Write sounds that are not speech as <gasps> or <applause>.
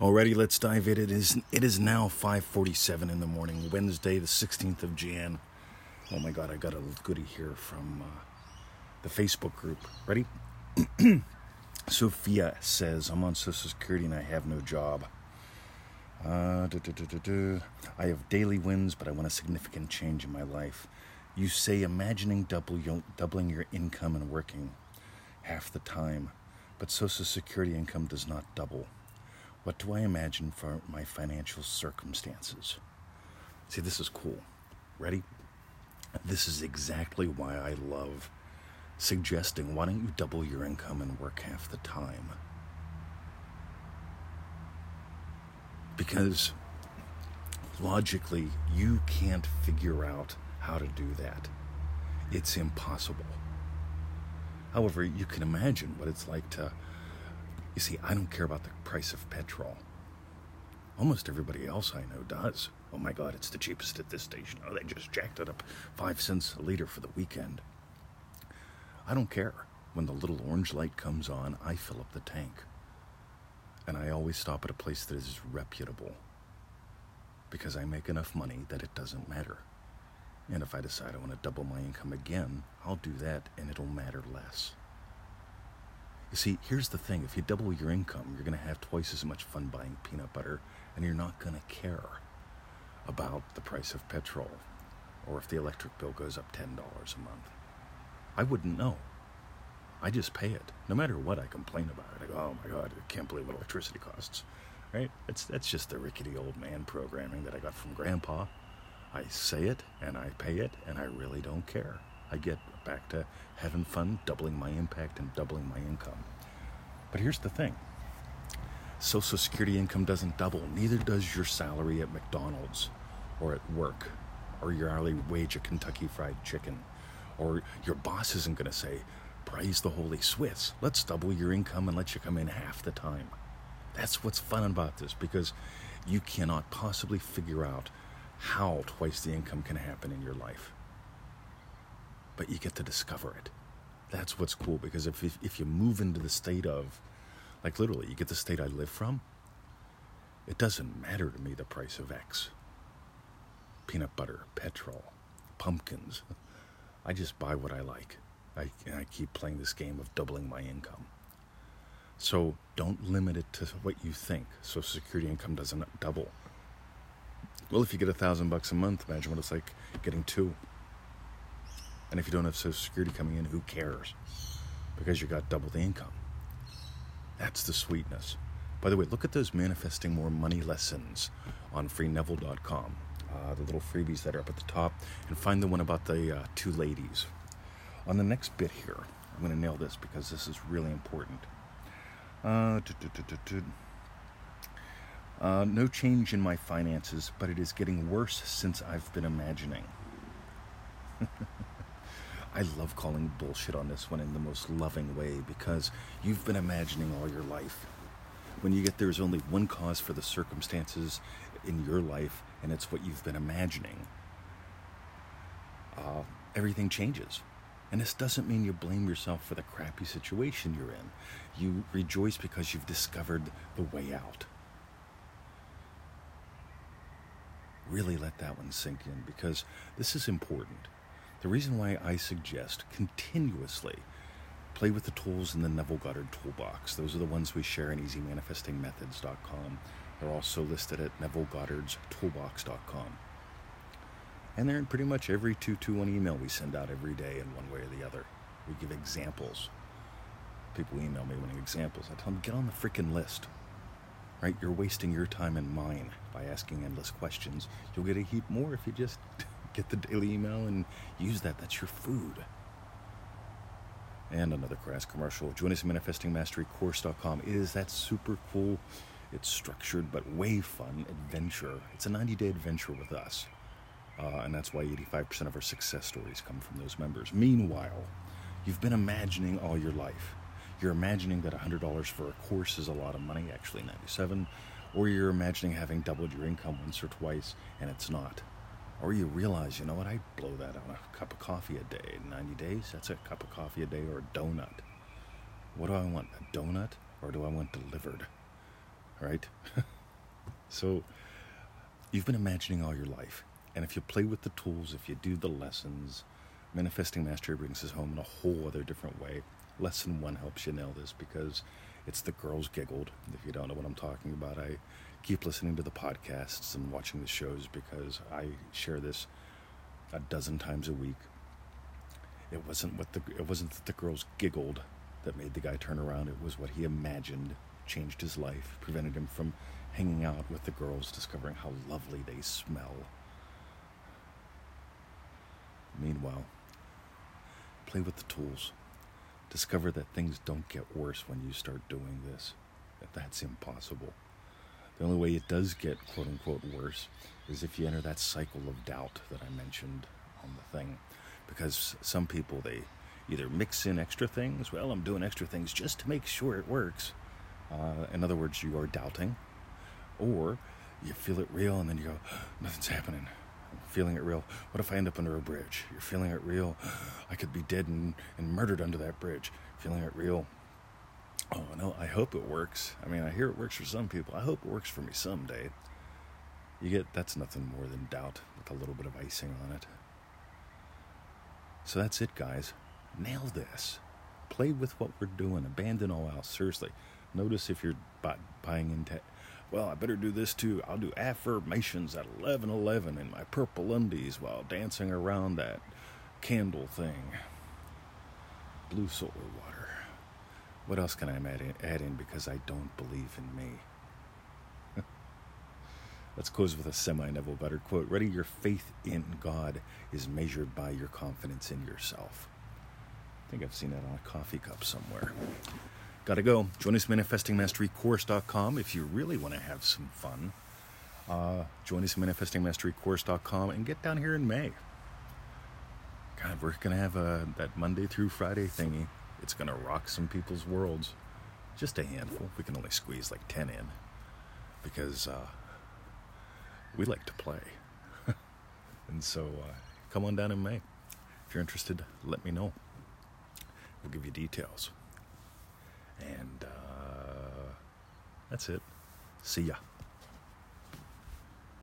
Alrighty, let's dive in. It is it is now 5:47 in the morning, Wednesday, the 16th of Jan. Oh my God, I got a goodie here from uh, the Facebook group. Ready? <clears throat> Sophia says, "I'm on Social Security and I have no job. Uh. I have daily wins, but I want a significant change in my life. You say imagining double, doubling your income and working half the time, but Social Security income does not double." What do I imagine for my financial circumstances? See, this is cool. Ready? This is exactly why I love suggesting why don't you double your income and work half the time? Because logically, you can't figure out how to do that. It's impossible. However, you can imagine what it's like to you see, I don't care about the price of petrol. Almost everybody else I know does. Oh my God, it's the cheapest at this station. Oh, they just jacked it up five cents a liter for the weekend. I don't care. When the little orange light comes on, I fill up the tank. And I always stop at a place that is reputable because I make enough money that it doesn't matter. And if I decide I want to double my income again, I'll do that and it'll matter less. You see, here's the thing if you double your income, you're going to have twice as much fun buying peanut butter, and you're not going to care about the price of petrol or if the electric bill goes up $10 a month. I wouldn't know. I just pay it. No matter what I complain about it, I go, oh my God, I can't believe what electricity costs. Right? That's, that's just the rickety old man programming that I got from Grandpa. I say it and I pay it and I really don't care. I get back to having fun, doubling my impact and doubling my income. But here's the thing Social Security income doesn't double, neither does your salary at McDonald's or at work or your hourly wage at Kentucky Fried Chicken. Or your boss isn't going to say, Praise the Holy Swiss, let's double your income and let you come in half the time. That's what's fun about this because you cannot possibly figure out how twice the income can happen in your life but you get to discover it. That's what's cool because if, if, if you move into the state of, like literally, you get the state I live from, it doesn't matter to me the price of X. Peanut butter, petrol, pumpkins. <laughs> I just buy what I like. I, I keep playing this game of doubling my income. So don't limit it to what you think. Social Security income doesn't double. Well, if you get a thousand bucks a month, imagine what it's like getting two. And if you don't have Social Security coming in, who cares? Because you got double the income. That's the sweetness. By the way, look at those manifesting more money lessons on freeneville.com. Uh, the little freebies that are up at the top, and find the one about the uh, two ladies. On the next bit here, I'm going to nail this because this is really important. Uh, uh, no change in my finances, but it is getting worse since I've been imagining. <laughs> I love calling bullshit on this one in the most loving way because you've been imagining all your life. When you get there's only one cause for the circumstances in your life, and it's what you've been imagining, uh, everything changes. And this doesn't mean you blame yourself for the crappy situation you're in. You rejoice because you've discovered the way out. Really let that one sink in because this is important. The reason why I suggest continuously play with the tools in the Neville Goddard Toolbox. Those are the ones we share in easymanifestingmethods.com. They're also listed at nevillegoddardstoolbox.com. And they're in pretty much every 221 email we send out every day in one way or the other. We give examples. People email me wanting examples. I tell them, get on the freaking list. Right? You're wasting your time and mine by asking endless questions. You'll get a heap more if you just get the daily email and use that. That's your food. And another crass commercial. Join us at manifestingmasterycourse.com. It is that super cool, it's structured but way fun adventure. It's a 90 day adventure with us. Uh, and that's why 85% of our success stories come from those members. Meanwhile, you've been imagining all your life. You're imagining that $100 for a course is a lot of money, actually 97, or you're imagining having doubled your income once or twice, and it's not. Or you realize, you know what, I blow that on a cup of coffee a day. 90 days, that's a cup of coffee a day or a donut. What do I want, a donut or do I want delivered? right? <laughs> so you've been imagining all your life. And if you play with the tools, if you do the lessons, Manifesting Mastery brings us home in a whole other different way. Lesson one helps you nail this because it's the girls giggled. If you don't know what I'm talking about, I keep listening to the podcasts and watching the shows because I share this a dozen times a week. It wasn't what the it wasn't that the girls giggled that made the guy turn around. It was what he imagined changed his life, prevented him from hanging out with the girls, discovering how lovely they smell. Meanwhile, play with the tools. Discover that things don't get worse when you start doing this. That that's impossible. The only way it does get quote unquote worse is if you enter that cycle of doubt that I mentioned on the thing. Because some people they either mix in extra things, well, I'm doing extra things just to make sure it works. Uh, in other words, you are doubting, or you feel it real and then you go, <gasps> nothing's happening. I'm feeling it real. What if I end up under a bridge? You're feeling it real. I could be dead and, and murdered under that bridge. Feeling it real. Oh, no, I hope it works. I mean, I hear it works for some people. I hope it works for me someday. You get that's nothing more than doubt with a little bit of icing on it. So that's it, guys. Nail this. Play with what we're doing. Abandon all else. Seriously. Notice if you're buying into, well, I better do this too. I'll do affirmations at 11:11 in my purple undies while dancing around that candle thing. Blue solar water. What else can I add in, because I don't believe in me? <laughs> Let's close with a semi Neville Goddard quote. Ready, your faith in God is measured by your confidence in yourself. I think I've seen that on a coffee cup somewhere. Gotta go. Join us manifestingmasterycourse.com if you really want to have some fun. Uh, join us manifestingmasterycourse.com and get down here in May. God, we're gonna have a that Monday through Friday thingy. It's gonna rock some people's worlds. Just a handful. We can only squeeze like ten in because uh, we like to play. <laughs> and so uh, come on down in May. If you're interested, let me know. We'll give you details. And uh, that's it. See ya.